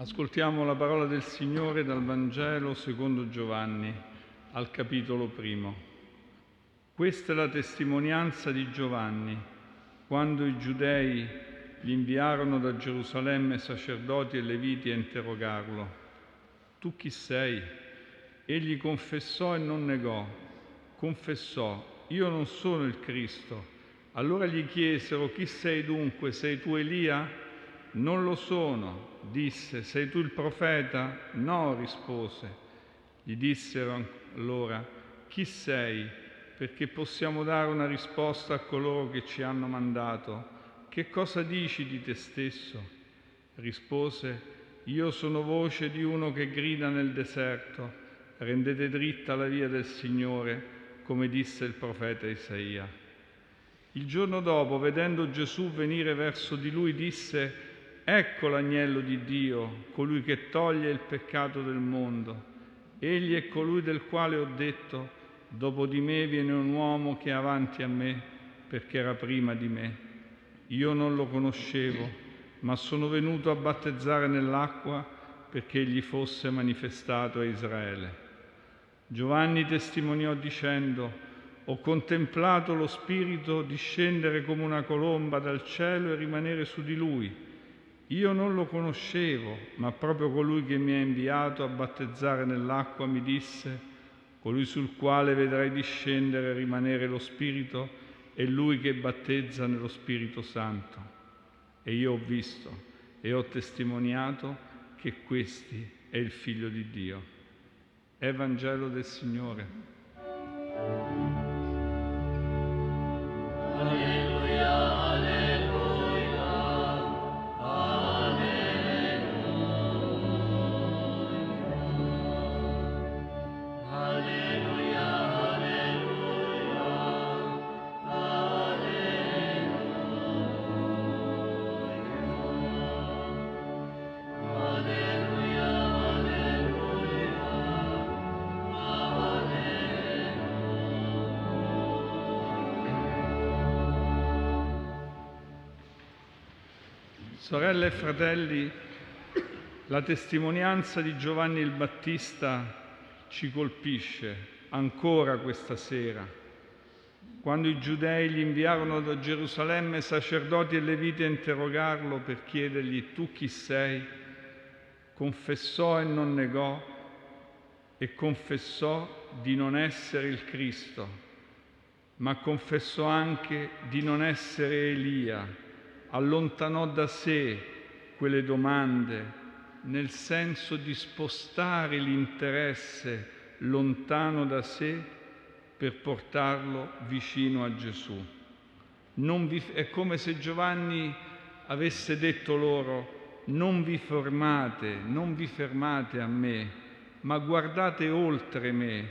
Ascoltiamo la parola del Signore dal Vangelo secondo Giovanni, al capitolo primo. Questa è la testimonianza di Giovanni, quando i giudei gli inviarono da Gerusalemme sacerdoti e leviti a interrogarlo. Tu chi sei? Egli confessò e non negò. Confessò, io non sono il Cristo. Allora gli chiesero, chi sei dunque? Sei tu Elia? Non lo sono, disse. Sei tu il profeta? No, rispose. Gli dissero allora, chi sei? Perché possiamo dare una risposta a coloro che ci hanno mandato. Che cosa dici di te stesso? Rispose, io sono voce di uno che grida nel deserto, rendete dritta la via del Signore, come disse il profeta Isaia. Il giorno dopo, vedendo Gesù venire verso di lui, disse, Ecco l'agnello di Dio, colui che toglie il peccato del mondo. Egli è colui del quale ho detto, dopo di me viene un uomo che è avanti a me, perché era prima di me. Io non lo conoscevo, ma sono venuto a battezzare nell'acqua perché egli fosse manifestato a Israele. Giovanni testimoniò dicendo, ho contemplato lo Spirito discendere come una colomba dal cielo e rimanere su di lui io non lo conoscevo, ma proprio colui che mi ha inviato a battezzare nell'acqua mi disse, colui sul quale vedrai discendere e rimanere lo Spirito, è lui che battezza nello Spirito Santo. E io ho visto e ho testimoniato che questi è il Figlio di Dio. Evangelo del Signore. Sorelle e fratelli, la testimonianza di Giovanni il Battista ci colpisce ancora questa sera. Quando i giudei gli inviarono da Gerusalemme sacerdoti e leviti a interrogarlo per chiedergli tu chi sei, confessò e non negò e confessò di non essere il Cristo, ma confessò anche di non essere Elia allontanò da sé quelle domande nel senso di spostare l'interesse lontano da sé per portarlo vicino a Gesù. Vi, è come se Giovanni avesse detto loro non vi fermate, non vi fermate a me, ma guardate oltre me,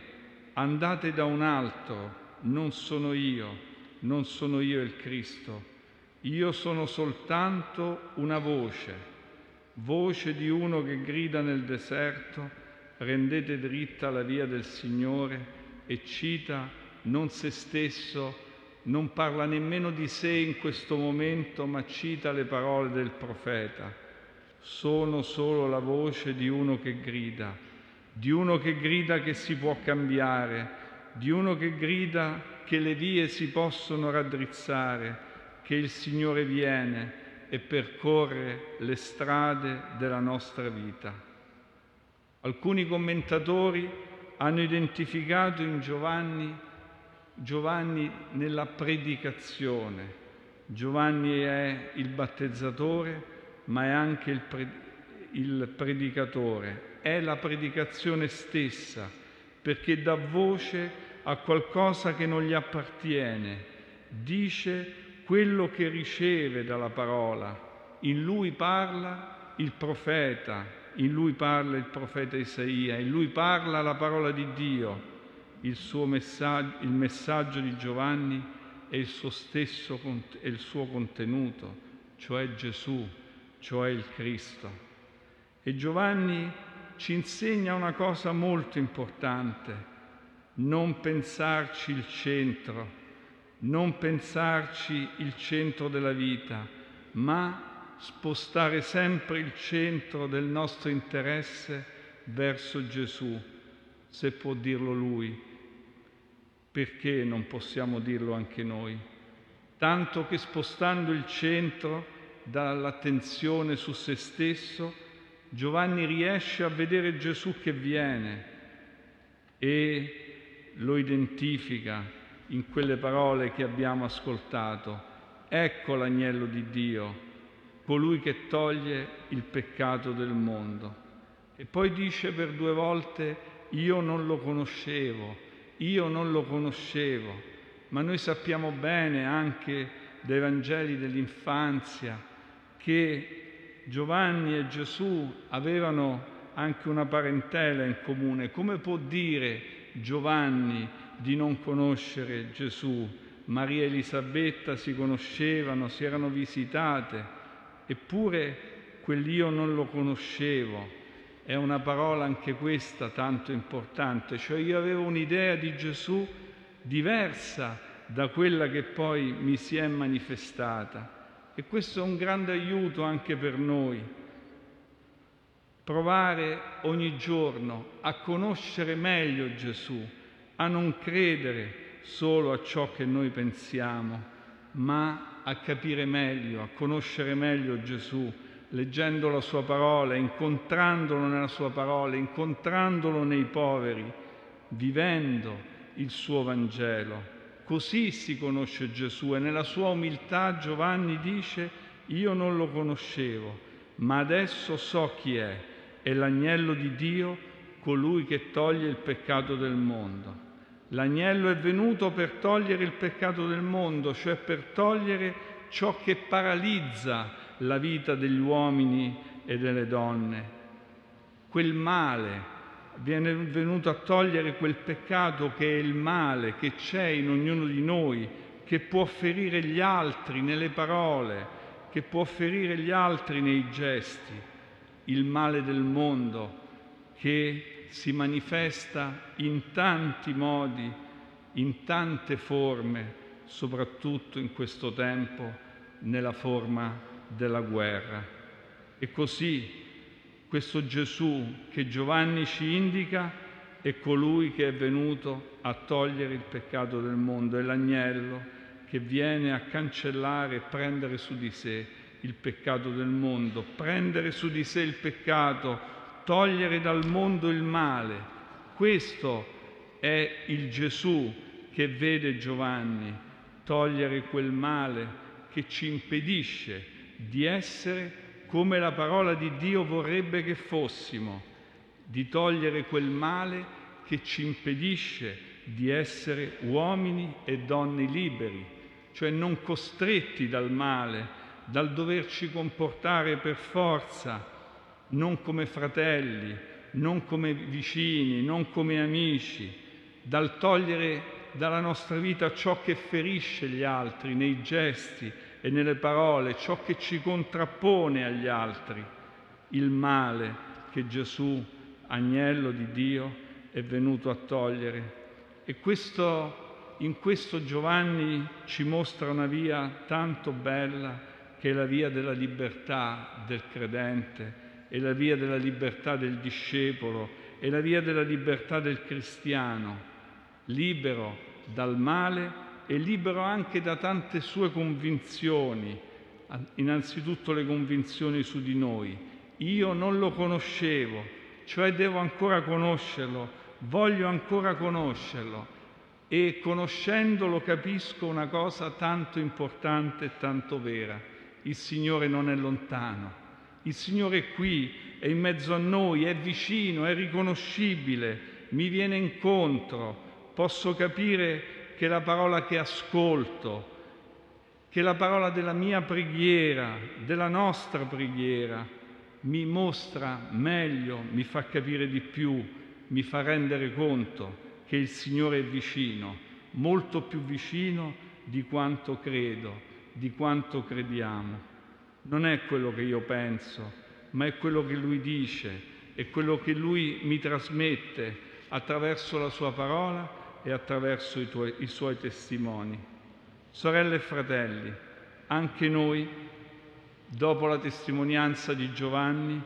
andate da un altro, non sono io, non sono io il Cristo io sono soltanto una voce, voce di uno che grida nel deserto, rendete dritta la via del Signore e cita non se stesso, non parla nemmeno di sé in questo momento, ma cita le parole del profeta. Sono solo la voce di uno che grida, di uno che grida che si può cambiare, di uno che grida che le vie si possono raddrizzare che il Signore viene e percorre le strade della nostra vita. Alcuni commentatori hanno identificato in Giovanni Giovanni nella predicazione. Giovanni è il battezzatore, ma è anche il, pre- il predicatore. È la predicazione stessa, perché dà voce a qualcosa che non gli appartiene, dice quello che riceve dalla parola. In lui parla il profeta, in lui parla il profeta Isaia, in lui parla la parola di Dio. Il, suo messaggio, il messaggio di Giovanni è il suo stesso è il suo contenuto, cioè Gesù, cioè il Cristo. E Giovanni ci insegna una cosa molto importante, non pensarci il centro, non pensarci il centro della vita, ma spostare sempre il centro del nostro interesse verso Gesù, se può dirlo Lui, perché non possiamo dirlo anche noi? Tanto che spostando il centro dall'attenzione su se stesso, Giovanni riesce a vedere Gesù che viene e lo identifica in quelle parole che abbiamo ascoltato. Ecco l'agnello di Dio, colui che toglie il peccato del mondo. E poi dice per due volte, io non lo conoscevo, io non lo conoscevo, ma noi sappiamo bene anche dai Vangeli dell'infanzia che Giovanni e Gesù avevano anche una parentela in comune. Come può dire Giovanni di non conoscere Gesù? Maria e Elisabetta si conoscevano, si erano visitate, eppure quell'io non lo conoscevo. È una parola anche questa tanto importante, cioè io avevo un'idea di Gesù diversa da quella che poi mi si è manifestata. E questo è un grande aiuto anche per noi. Provare ogni giorno a conoscere meglio Gesù, a non credere solo a ciò che noi pensiamo, ma a capire meglio, a conoscere meglio Gesù, leggendo la sua parola, incontrandolo nella sua parola, incontrandolo nei poveri, vivendo il suo Vangelo. Così si conosce Gesù e nella sua umiltà Giovanni dice io non lo conoscevo, ma adesso so chi è, è l'agnello di Dio, colui che toglie il peccato del mondo. L'agnello è venuto per togliere il peccato del mondo, cioè per togliere ciò che paralizza la vita degli uomini e delle donne, quel male viene venuto a togliere quel peccato che è il male che c'è in ognuno di noi, che può ferire gli altri nelle parole, che può ferire gli altri nei gesti, il male del mondo che si manifesta in tanti modi, in tante forme, soprattutto in questo tempo nella forma della guerra. E così questo Gesù che Giovanni ci indica è colui che è venuto a togliere il peccato del mondo, è l'agnello che viene a cancellare e prendere su di sé il peccato del mondo, prendere su di sé il peccato, togliere dal mondo il male. Questo è il Gesù che vede Giovanni, togliere quel male che ci impedisce di essere come la parola di Dio vorrebbe che fossimo, di togliere quel male che ci impedisce di essere uomini e donne liberi, cioè non costretti dal male, dal doverci comportare per forza, non come fratelli, non come vicini, non come amici, dal togliere dalla nostra vita ciò che ferisce gli altri nei gesti, e nelle parole, ciò che ci contrappone agli altri, il male che Gesù, agnello di Dio, è venuto a togliere. E questo, in questo Giovanni ci mostra una via tanto bella che è la via della libertà del credente, è la via della libertà del discepolo, è la via della libertà del cristiano, libero dal male e libero anche da tante sue convinzioni, innanzitutto le convinzioni su di noi. Io non lo conoscevo, cioè devo ancora conoscerlo, voglio ancora conoscerlo e conoscendolo capisco una cosa tanto importante e tanto vera. Il Signore non è lontano, il Signore è qui, è in mezzo a noi, è vicino, è riconoscibile, mi viene incontro, posso capire che la parola che ascolto, che la parola della mia preghiera, della nostra preghiera, mi mostra meglio, mi fa capire di più, mi fa rendere conto che il Signore è vicino, molto più vicino di quanto credo, di quanto crediamo. Non è quello che io penso, ma è quello che Lui dice, è quello che Lui mi trasmette attraverso la Sua parola e attraverso i, tuoi, i suoi testimoni. Sorelle e fratelli, anche noi dopo la testimonianza di Giovanni,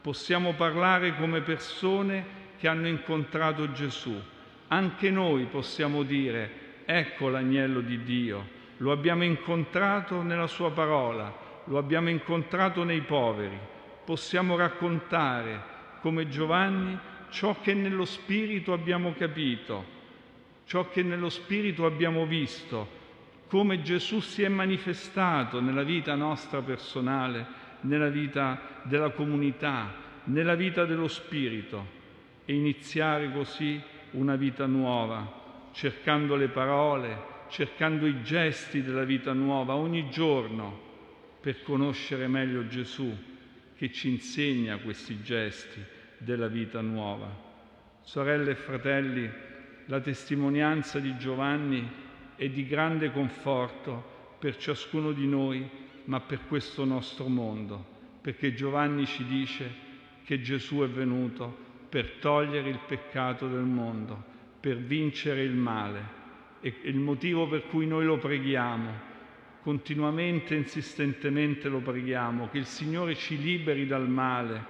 possiamo parlare come persone che hanno incontrato Gesù. Anche noi possiamo dire, ecco l'agnello di Dio, lo abbiamo incontrato nella sua parola, lo abbiamo incontrato nei poveri. Possiamo raccontare, come Giovanni, ciò che nello Spirito abbiamo capito, ciò che nello Spirito abbiamo visto, come Gesù si è manifestato nella vita nostra personale, nella vita della comunità, nella vita dello Spirito e iniziare così una vita nuova, cercando le parole, cercando i gesti della vita nuova ogni giorno per conoscere meglio Gesù che ci insegna questi gesti della vita nuova. Sorelle e fratelli, la testimonianza di Giovanni è di grande conforto per ciascuno di noi, ma per questo nostro mondo, perché Giovanni ci dice che Gesù è venuto per togliere il peccato del mondo, per vincere il male. E il motivo per cui noi lo preghiamo, continuamente e insistentemente lo preghiamo, che il Signore ci liberi dal male,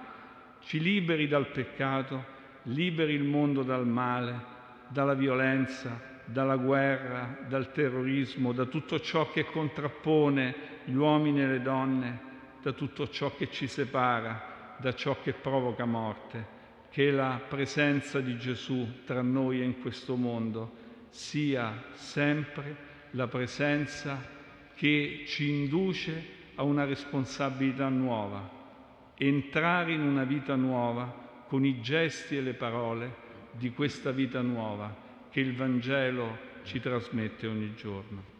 ci liberi dal peccato, liberi il mondo dal male, dalla violenza, dalla guerra, dal terrorismo, da tutto ciò che contrappone gli uomini e le donne, da tutto ciò che ci separa, da ciò che provoca morte. Che la presenza di Gesù tra noi e in questo mondo sia sempre la presenza che ci induce a una responsabilità nuova, entrare in una vita nuova con i gesti e le parole di questa vita nuova che il Vangelo ci trasmette ogni giorno.